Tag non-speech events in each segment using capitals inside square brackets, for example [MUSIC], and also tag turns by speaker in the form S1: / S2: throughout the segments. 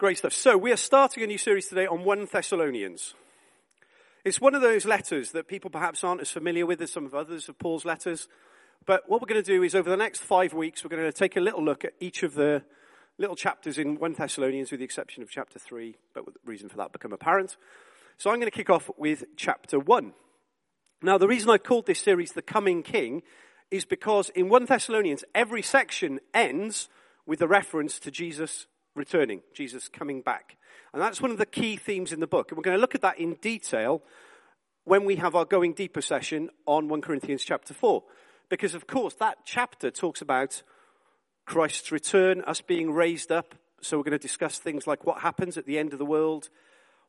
S1: Great stuff. So we are starting a new series today on 1 Thessalonians. It's one of those letters that people perhaps aren't as familiar with as some of others of Paul's letters. But what we're going to do is over the next five weeks, we're going to take a little look at each of the little chapters in 1 Thessalonians with the exception of chapter 3, but the reason for that become apparent. So I'm going to kick off with chapter 1. Now the reason I've called this series The Coming King is because in 1 Thessalonians, every section ends with a reference to Jesus returning, Jesus coming back. And that's one of the key themes in the book. And we're going to look at that in detail when we have our going deeper session on 1 Corinthians chapter 4. Because of course that chapter talks about Christ's return, us being raised up. So we're going to discuss things like what happens at the end of the world,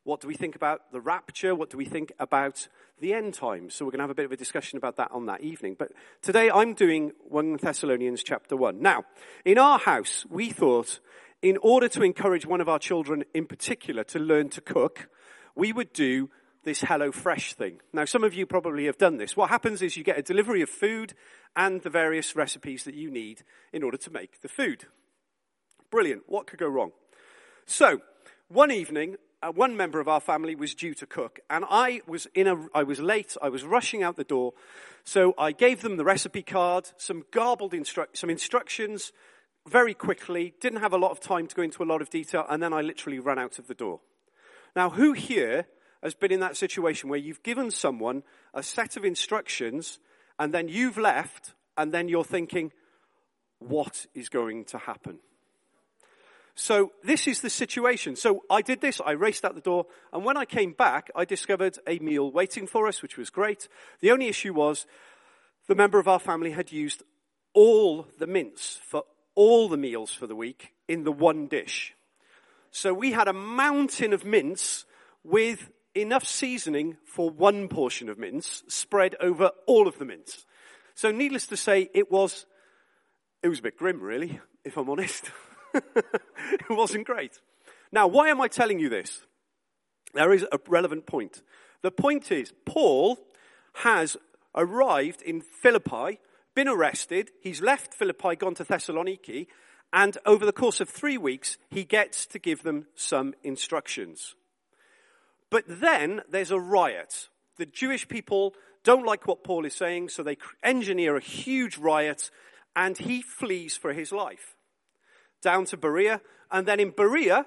S1: what do we think about the rapture? What do we think about the end times? So we're going to have a bit of a discussion about that on that evening. But today I'm doing 1 Thessalonians chapter 1. Now, in our house, we thought in order to encourage one of our children in particular to learn to cook, we would do this Hello Fresh thing. Now, some of you probably have done this. What happens is you get a delivery of food and the various recipes that you need in order to make the food. Brilliant. What could go wrong? So, one evening, uh, one member of our family was due to cook, and I was in a, I was late. I was rushing out the door, so I gave them the recipe card, some garbled instru- some instructions, very quickly. Didn't have a lot of time to go into a lot of detail, and then I literally ran out of the door. Now, who here has been in that situation where you've given someone a set of instructions, and then you've left, and then you're thinking, what is going to happen? So this is the situation. So I did this, I raced out the door, and when I came back, I discovered a meal waiting for us, which was great. The only issue was the member of our family had used all the mince for all the meals for the week in the one dish. So we had a mountain of mince with enough seasoning for one portion of mince spread over all of the mince. So needless to say, it was, it was a bit grim really, if I'm honest. [LAUGHS] it wasn't great. Now, why am I telling you this? There is a relevant point. The point is, Paul has arrived in Philippi, been arrested, he's left Philippi, gone to Thessaloniki, and over the course of three weeks, he gets to give them some instructions. But then there's a riot. The Jewish people don't like what Paul is saying, so they engineer a huge riot, and he flees for his life down to Berea. And then in Berea,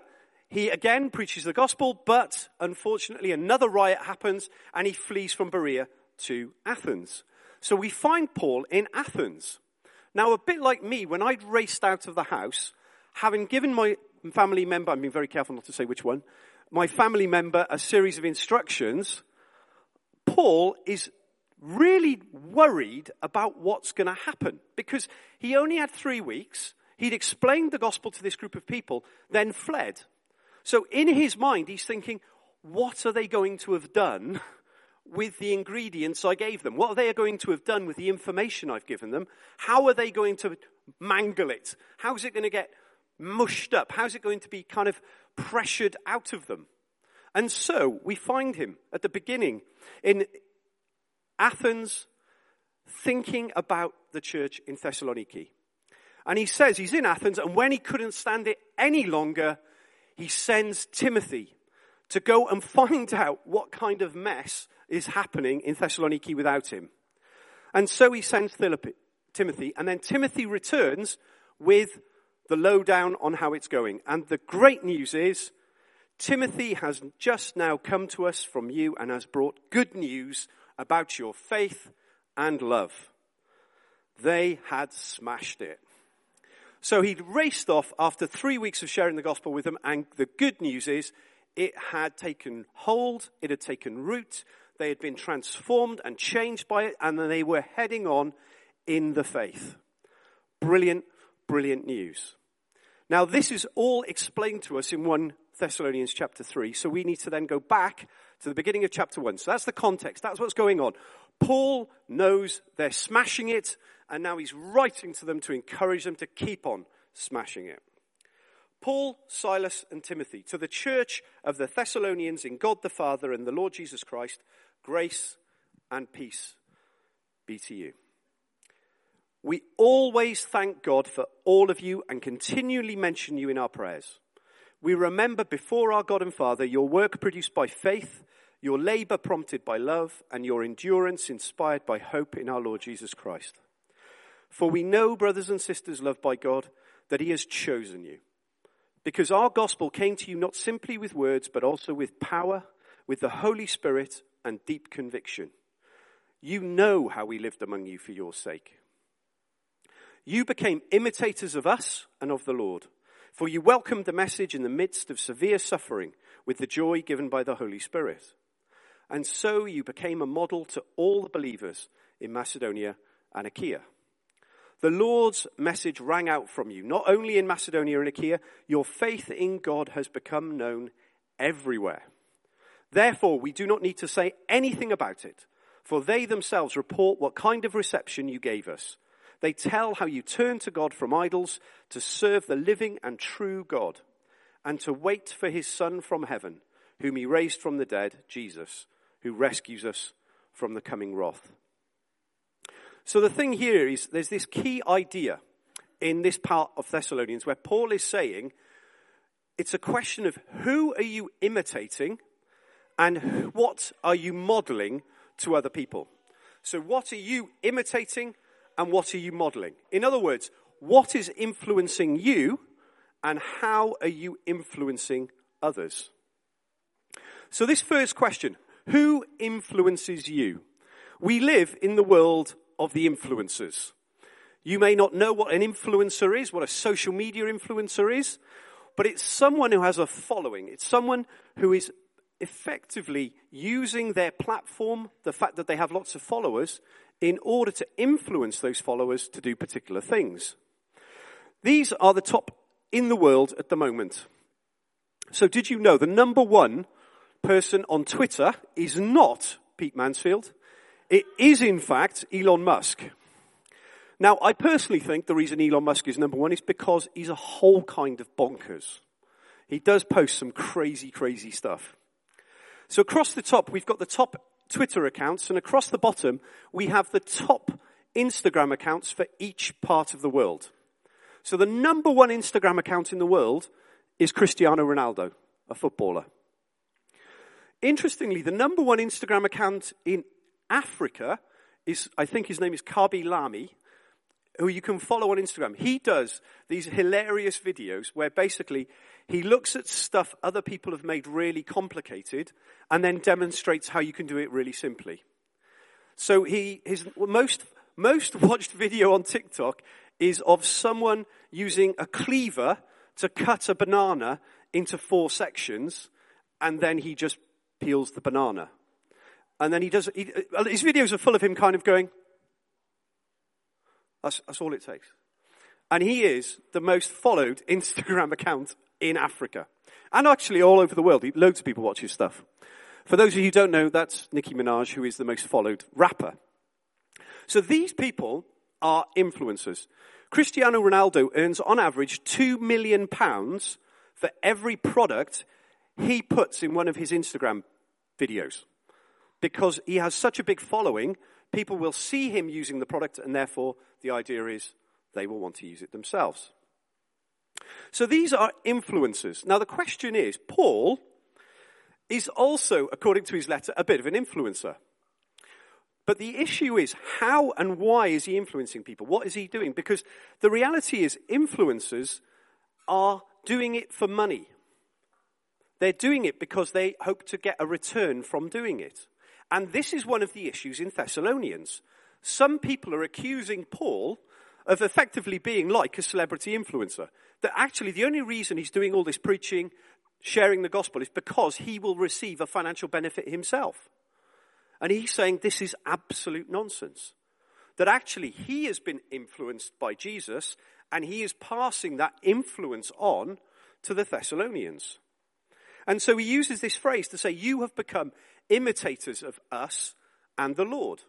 S1: he again preaches the gospel, but unfortunately another riot happens and he flees from Berea to Athens. So we find Paul in Athens. Now, a bit like me, when I'd raced out of the house, having given my family member, I'm being very careful not to say which one, my family member a series of instructions, Paul is really worried about what's going to happen because he only had three weeks He'd explained the gospel to this group of people, then fled. So in his mind, he's thinking, what are they going to have done with the ingredients I gave them? What are they going to have done with the information I've given them? How are they going to mangle it? How's it going to get mushed up? How's it going to be kind of pressured out of them? And so we find him at the beginning in Athens thinking about the church in Thessaloniki. And he says he's in Athens, and when he couldn't stand it any longer, he sends Timothy to go and [LAUGHS] find out what kind of mess is happening in Thessaloniki without him. And so he sends Timothy, and then Timothy returns with the lowdown on how it's going. And the great news is, Timothy has just now come to us from you and has brought good news about your faith and love. They had smashed it. So he'd raced off after three weeks of sharing the gospel with them, and the good news is it had taken hold, it had taken root, they had been transformed and changed by it, and they were heading on in the faith. Brilliant, brilliant news. Now, this is all explained to us in 1 Thessalonians chapter 3, so we need to then go back to the beginning of chapter 1. So that's the context, that's what's going on. Paul knows they're smashing it, and now he's writing to them to encourage them to keep on smashing it. Paul, Silas, and Timothy, to the church of the Thessalonians in God the Father and the Lord Jesus Christ, grace and peace be to you. We always thank God for all of you and continually mention you in our prayers. we remember before our God and Father your work produced by faith, your labor prompted by love, and your endurance inspired by hope in our Lord Jesus Christ. For we know, brothers and sisters loved by God, that He has chosen you. Because our gospel came to you not simply with words, but also with power, with the Holy Spirit, and deep conviction. You know how we lived among you for your sake. You became imitators of us and of the Lord, for you welcomed the message in the midst of severe suffering with the joy given by the Holy Spirit. And so you became a model to all the believers in Macedonia and Achaia. The Lord's message rang out from you, not only in Macedonia and Achaia, your faith in God has become known everywhere. Therefore, we do not need to say anything about it, for they themselves report what kind of reception you gave us. They tell how you turned to God from idols to serve the living and true God, and to wait for his Son from heaven, whom he raised from the dead, Jesus, who rescues us from the coming wrath. So the thing here is there's this key idea in this part of Thessalonians where Paul is saying it's a question of who are you imitating and what are you modeling to other people? So what are you imitating and what are you modeling? In other words, what is influencing you and how are you influencing others? So this first question, who influences you? We live in the world of the influencers. You may not know what an influencer is, what a social media influencer is, but it's someone who has a following. It's someone who is effectively using their platform, the fact that they have lots of followers, in order to influence those followers to do particular things. These are the top in the world at the moment. So did you know the number one person on Twitter is not Pete Mansfield? It is, in fact, Elon Musk. Now, I personally think the reason Elon Musk is number one is because he's a whole kind of bonkers. He does post some crazy, crazy stuff. So across the top, we've got the top Twitter accounts, and across the bottom, we have the top Instagram accounts for each part of the world. So the number one Instagram account in the world is Cristiano Ronaldo, a footballer. Interestingly, the number one Instagram account in Africa is, I think his name is Khaby Lame, who you can follow on Instagram. He does these hilarious videos where basically he looks at stuff other people have made really complicated and then demonstrates how you can do it really simply. So he, his most, most watched video on TikTok is of someone using a cleaver to cut a banana into four sections and then he just peels the banana. And then he does, he, uh, his videos are full of him kind of going, that's, that's all it takes. And he is the most followed [LAUGHS] Instagram account in Africa. And actually all over the world. Loads of people watch his stuff. For those of you who don't know, that's Nicki Minaj, who is the most followed rapper. So these people are influencers. Cristiano Ronaldo earns on average two million pounds for every product he puts in one of his Instagram videos because he has such a big following, people will see him using the product, and therefore the idea is they will want to use it themselves. So these are influencers. Now the question is, Paul is also, according to his letter, a bit of an influencer. But the issue is, how and why is he influencing people? What is he doing? Because the reality is, influencers are doing it for money. They're doing it because they hope to get a return from doing it. And this is one of the issues in Thessalonians. Some people are accusing Paul of effectively being like a celebrity influencer. That actually the only reason he's doing all this preaching, sharing the gospel is because he will receive a financial benefit himself. And he's saying this is absolute nonsense. That actually he has been influenced by Jesus and he is passing that influence on to the Thessalonians. And so he uses this phrase to say, You have become imitators of us and the Lord.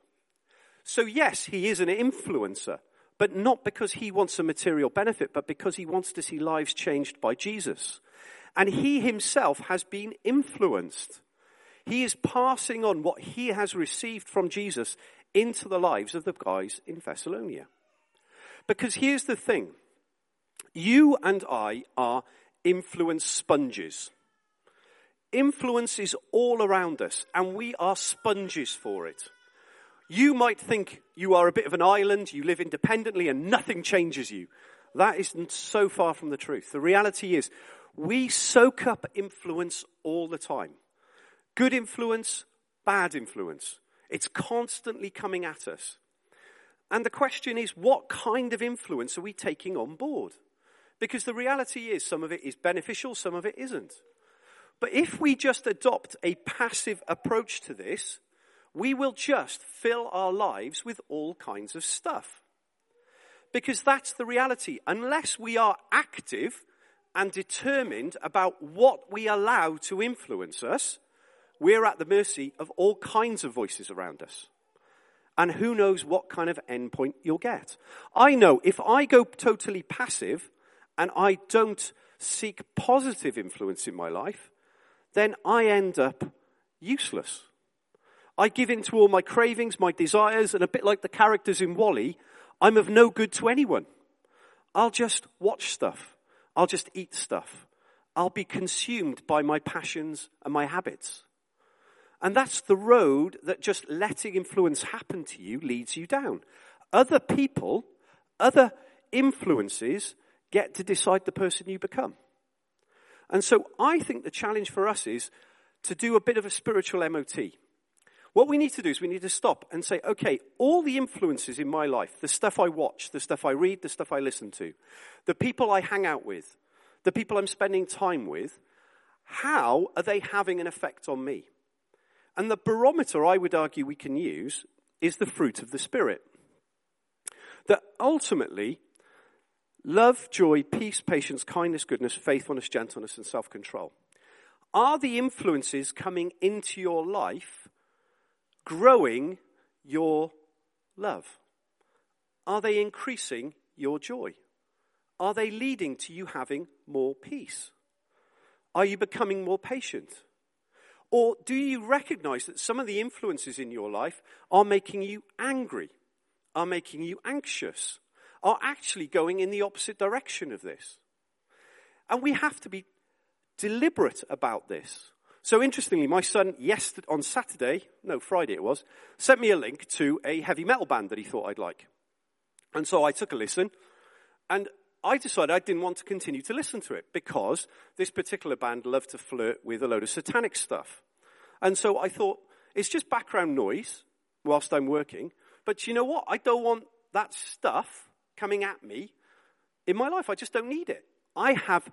S1: So, yes, he is an influencer, but not because he wants a material benefit, but because he wants to see lives changed by Jesus. And he himself has been influenced. He is passing on what he has received from Jesus into the lives of the guys in Thessalonia. Because here's the thing you and I are influence sponges. Influence is all around us, and we are sponges for it. You might think you are a bit of an island, you live independently, and nothing changes you. That isn't so far from the truth. The reality is, we soak up influence all the time. Good influence, bad influence. It's constantly coming at us. And the question is, what kind of influence are we taking on board? Because the reality is, some of it is beneficial, some of it isn't. But if we just adopt a passive approach to this, we will just fill our lives with all kinds of stuff. Because that's the reality. Unless we are active and determined about what we allow to influence us, we're at the mercy of all kinds of voices around us. And who knows what kind of endpoint you'll get. I know if I go totally passive and I don't seek positive influence in my life, then I end up useless. I give in to all my cravings, my desires, and a bit like the characters in WALL-E, I'm of no good to anyone. I'll just watch stuff. I'll just eat stuff. I'll be consumed by my passions and my habits. And that's the road that just letting influence happen to you leads you down. Other people, other influences get to decide the person you become. And so I think the challenge for us is to do a bit of a spiritual MOT. What we need to do is we need to stop and say, okay, all the influences in my life, the stuff I watch, the stuff I read, the stuff I listen to, the people I hang out with, the people I'm spending time with, how are they having an effect on me? And the barometer I would argue we can use is the fruit of the Spirit. That ultimately love, joy, peace, patience, kindness, goodness, faithfulness, gentleness, and self control. Are the influences coming into your life growing your love? Are they increasing your joy? Are they leading to you having more peace? Are you becoming more patient? Or do you recognize that some of the influences in your life are making you angry, are making you anxious, are actually going in the opposite direction of this. And we have to be deliberate about this. So interestingly, my son yesterday, on Saturday, no, Friday it was, sent me a link to a heavy metal band that he thought I'd like. And so I took a listen, and I decided I didn't want to continue to listen to it because this particular band loved to flirt with a load of satanic stuff. And so I thought, it's just background noise whilst I'm working, but you know what? I don't want that stuff coming at me in my life. I just don't need it. I have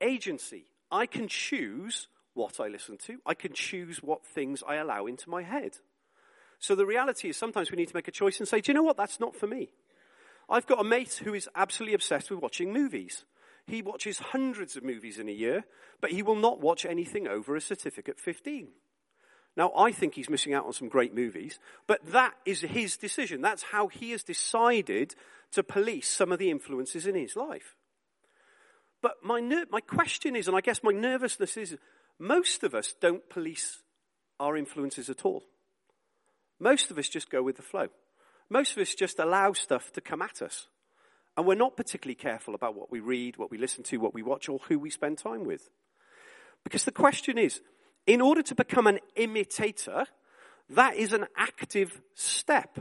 S1: agency. I can choose what I listen to. I can choose what things I allow into my head. So the reality is sometimes we need to make a choice and say, do you know what? That's not for me. I've got a mate who is absolutely obsessed with watching movies. He watches hundreds of movies in a year, but he will not watch anything over a certificate 15. Now, I think he's missing out on some great movies, but that is his decision. That's how he has decided to police some of the influences in his life. But my, ner- my question is, and I guess my nervousness is, most of us don't police our influences at all. Most of us just go with the flow. Most of us just allow stuff to come at us. And we're not particularly careful about what we read, what we listen to, what we watch, or who we spend time with. Because the question is, in order to become an imitator, that is an active step.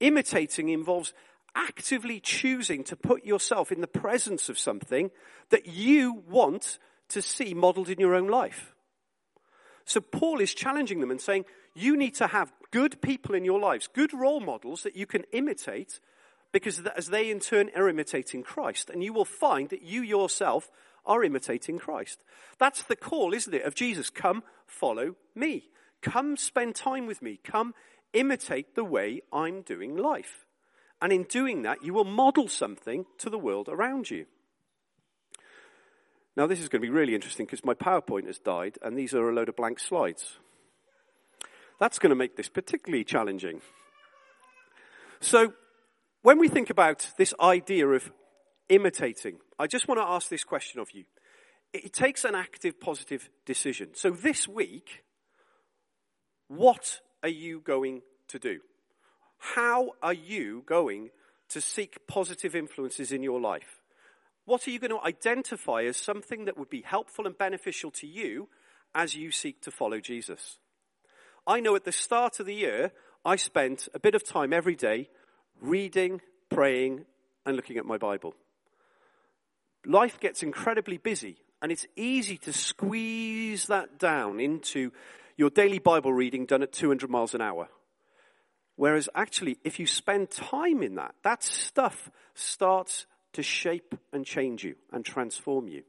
S1: Imitating involves actively choosing to put yourself in the presence of something that you want to see modeled in your own life. So Paul is challenging them and saying, you need to have good people in your lives, good role models that you can imitate because as they in turn are imitating Christ. And you will find that you yourself are imitating Christ. That's the call, isn't it, of Jesus? Come, follow me. Come spend time with me. Come imitate the way I'm doing life. And in doing that, you will model something to the world around you. Now, this is going to be really interesting because my PowerPoint has died and these are a load of blank slides. That's going to make this particularly challenging. So, when we think about this idea of imitating, I just want to ask this question of you. It takes an active, positive decision. So, this week, what are you going to do? How are you going to seek positive influences in your life? What are you going to identify as something that would be helpful and beneficial to you as you seek to follow Jesus? I know at the start of the year, I spent a bit of time every day reading, praying, and looking at my Bible. Life gets incredibly busy, and it's easy to squeeze that down into your daily Bible reading done at 200 miles an hour. Whereas actually, if you spend time in that, that stuff starts to shape and change you and transform you.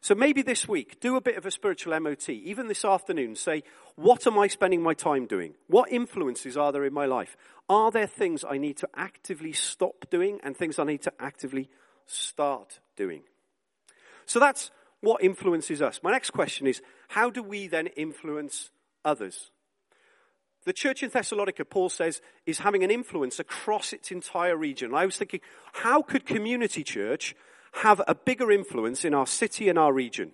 S1: So maybe this week, do a bit of a spiritual MOT. Even this afternoon, say, what am I spending my time doing? What influences are there in my life? Are there things I need to actively stop doing and things I need to actively start doing? So that's what influences us. My next question is, how do we then influence others? The church in Thessalonica, Paul says, is having an influence across its entire region. I was thinking, how could community church have a bigger influence in our city and our region?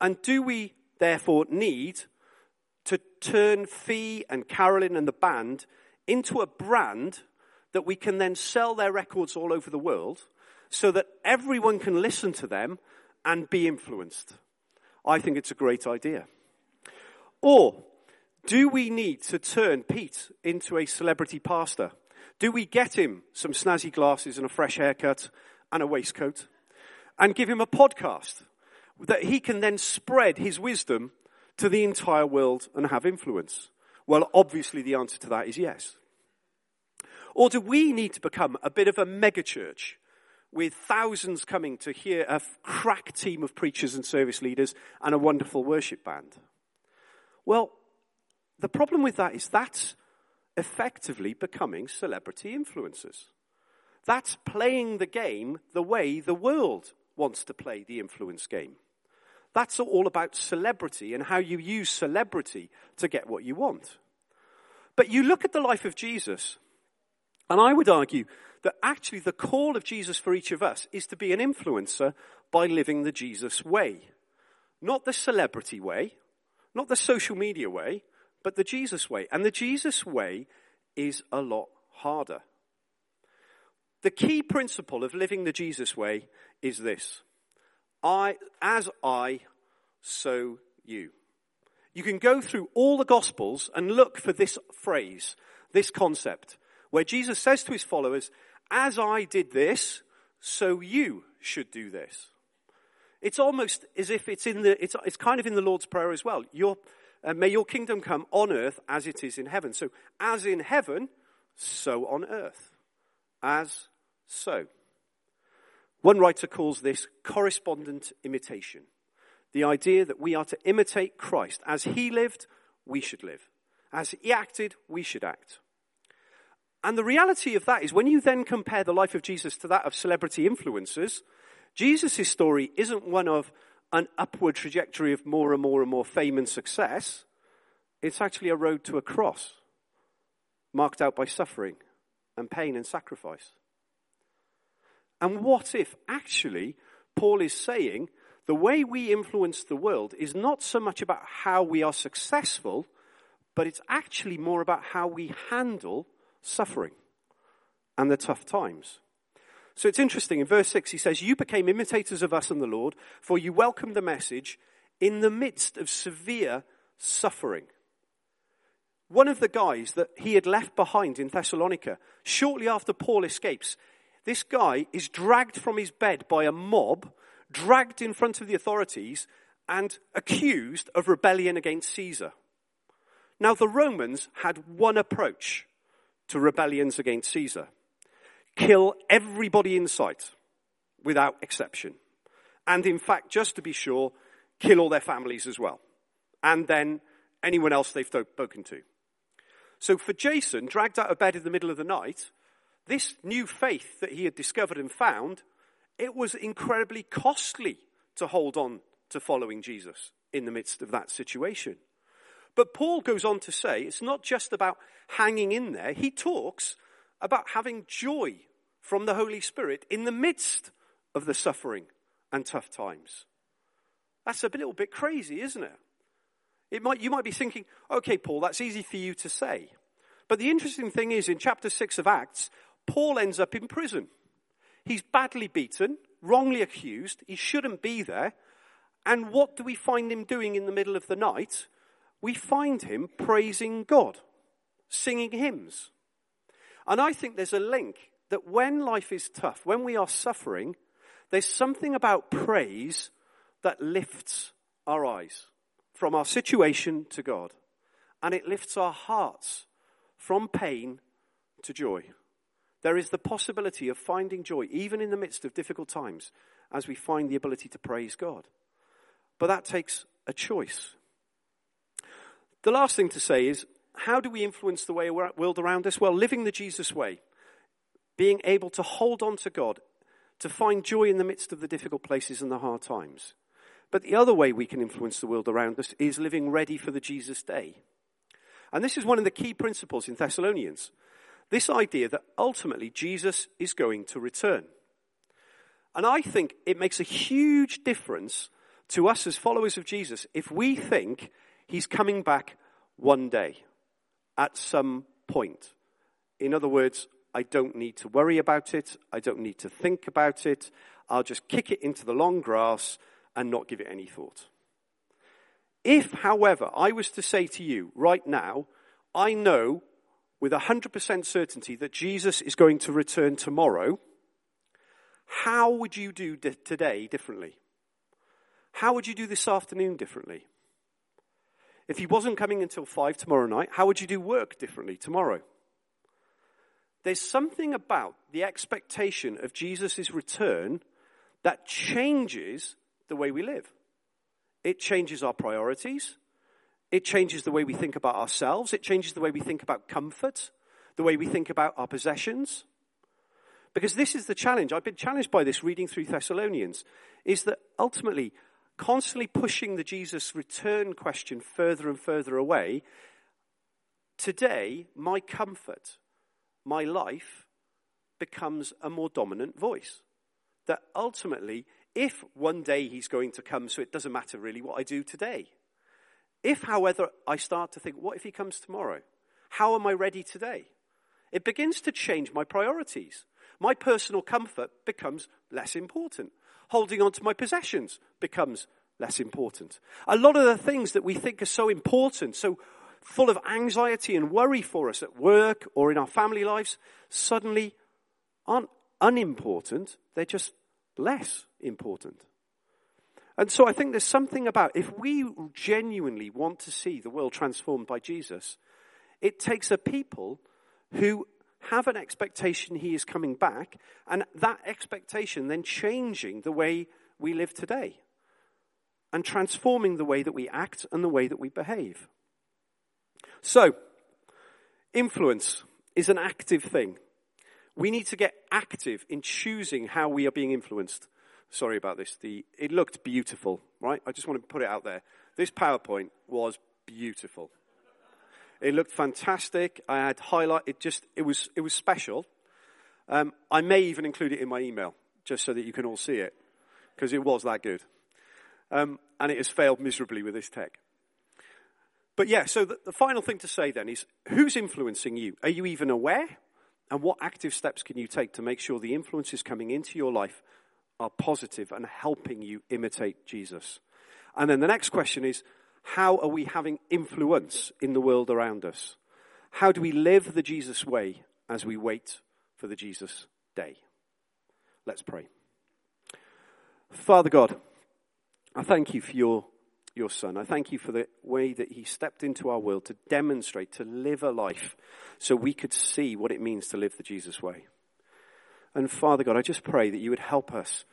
S1: And do we therefore need to turn Fee and Carolyn and the band into a brand that we can then sell their records all over the world so that everyone can listen to them and be influenced? I think it's a great idea. Or do we need to turn Pete into a celebrity pastor? Do we get him some snazzy glasses and a fresh haircut and a waistcoat and give him a podcast that he can then spread his wisdom to the entire world and have influence? Well, obviously the answer to that is yes. Or do we need to become a bit of a megachurch with thousands coming to hear a crack team of preachers and service leaders and a wonderful worship band? Well, the problem with that is that's effectively becoming celebrity influencers. That's playing the game the way the world wants to play the influence game. That's all about celebrity and how you use celebrity to get what you want. But you look at the life of Jesus, and I would argue that actually the call of Jesus for each of us is to be an influencer by living the Jesus way. Not the celebrity way, not the social media way, but the Jesus way. And the Jesus way is a lot harder. The key principle of living the Jesus way is this. I, as I, so you. You can go through all the gospels and look for this phrase, this concept, where Jesus says to his followers, as I did this, so you should do this. It's almost as if it's in the, it's, it's kind of in the Lord's Prayer as well. Your, uh, may your kingdom come on earth as it is in heaven. So, as in heaven, so on earth. As so. One writer calls this correspondent imitation. The idea that we are to imitate Christ. As he lived, we should live. As he acted, we should act. And the reality of that is when you then compare the life of Jesus to that of celebrity influencers, Jesus' story isn't one of an upward trajectory of more and more and more fame and success. It's actually a road to a cross, marked out by suffering and pain and sacrifice. And what if actually Paul is saying the way we influence the world is not so much about how we are successful, but it's actually more about how we handle suffering and the tough times. So it's interesting. In verse 6, he says, You became imitators of us and the Lord, for you welcomed the message in the midst of severe suffering. One of the guys that he had left behind in Thessalonica, shortly after Paul escapes, this guy is dragged from his bed by a mob, dragged in front of the authorities, and accused of rebellion against Caesar. Now, the Romans had one approach to rebellions against Caesar kill everybody in sight without exception. And in fact, just to be sure, kill all their families as well. And then anyone else they've spoken to. So for Jason, dragged out of bed in the middle of the night, this new faith that he had discovered and found, it was incredibly costly to hold on to following Jesus in the midst of that situation. But Paul goes on to say it's not just about hanging in there. He talks about having joy from the Holy Spirit in the midst of the suffering and tough times. That's a little bit crazy, isn't it? It might, you might be thinking, okay, Paul, that's easy for you to say. But the interesting thing is, in chapter 6 of Acts, Paul ends up in prison. He's badly beaten, wrongly accused. He shouldn't be there. And what do we find him doing in the middle of the night? We find him praising God, singing hymns. And I think there's a link that when life is tough, when we are suffering, there's something about praise that lifts our eyes from our situation to God. And it lifts our hearts from pain to joy. There is the possibility of finding joy, even in the midst of difficult times, as we find the ability to praise God. But that takes a choice. The last thing to say is how do we influence the way the world around us? Well, living the Jesus way, being able to hold on to God, to find joy in the midst of the difficult places and the hard times. But the other way we can influence the world around us is living ready for the Jesus day. And this is one of the key principles in Thessalonians. This idea that ultimately Jesus is going to return. And I think it makes a huge difference to us as followers of Jesus if we think he's coming back one day at some point. In other words, I don't need to worry about it. I don't need to think about it. I'll just kick it into the long grass and not give it any thought. If, however, I was to say to you right now, I know with 100% certainty that Jesus is going to return tomorrow, how would you do today differently? How would you do this afternoon differently? If he wasn't coming until five tomorrow night, how would you do work differently tomorrow? There's something about the expectation of Jesus' return that changes the way we live. It changes our priorities. It changes the way we think about ourselves. It changes the way we think about comfort, the way we think about our possessions. Because this is the challenge. I've been challenged by this reading through Thessalonians, is that ultimately constantly pushing the Jesus return question further and further away, today, my comfort, my life, becomes a more dominant voice. That ultimately, if one day he's going to come, so it doesn't matter really what I do today. If, however, I start to think, what if he comes tomorrow? How am I ready today? It begins to change my priorities. My personal comfort becomes less important holding on to my possessions becomes less important. A lot of the things that we think are so important, so full of anxiety and worry for us at work or in our family lives, suddenly aren't unimportant. They're just less important. And so I think there's something about if we genuinely want to see the world transformed by Jesus, it takes a people who have an expectation he is coming back, and that expectation then changing the way we live today and transforming the way that we act and the way that we behave. So, influence is an active thing. We need to get active in choosing how we are being influenced. Sorry about this. The, it looked beautiful, right? I just want to put it out there. This PowerPoint was beautiful. It looked fantastic. I had highlight. It just it was it was special. Um, I may even include it in my email just so that you can all see it because it was that good. Um, and it has failed miserably with this tech. But yeah, so the, the final thing to say then is who's influencing you? Are you even aware? And what active steps can you take to make sure the influences coming into your life are positive and helping you imitate Jesus? And then the next question is how are we having influence in the world around us? How do we live the Jesus way as we wait for the Jesus day? Let's pray. Father God, I thank you for your, your son. I thank you for the way that he stepped into our world to demonstrate, to live a life so we could see what it means to live the Jesus way. And Father God, I just pray that you would help us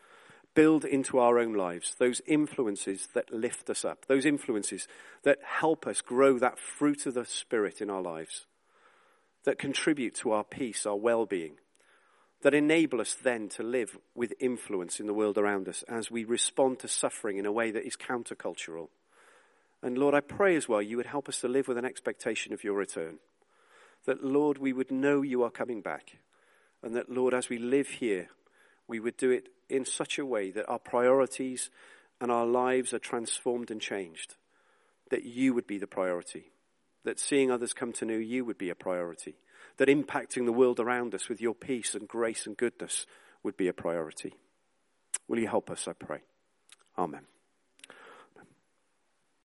S1: build into our own lives those influences that lift us up, those influences that help us grow that fruit of the Spirit in our lives, that contribute to our peace, our well being, that enable us then to live with influence in the world around us as we respond to suffering in a way that is countercultural. And Lord, I pray as well you would help us to live with an expectation of your return. That, Lord, we would know you are coming back. And that, Lord, as we live here, we would do it in such a way that our priorities and our lives are transformed and changed. That you would be the priority. That seeing others come to know you would be a priority. That impacting the world around us with your peace and grace and goodness would be a priority. Will you help us, I pray? Amen.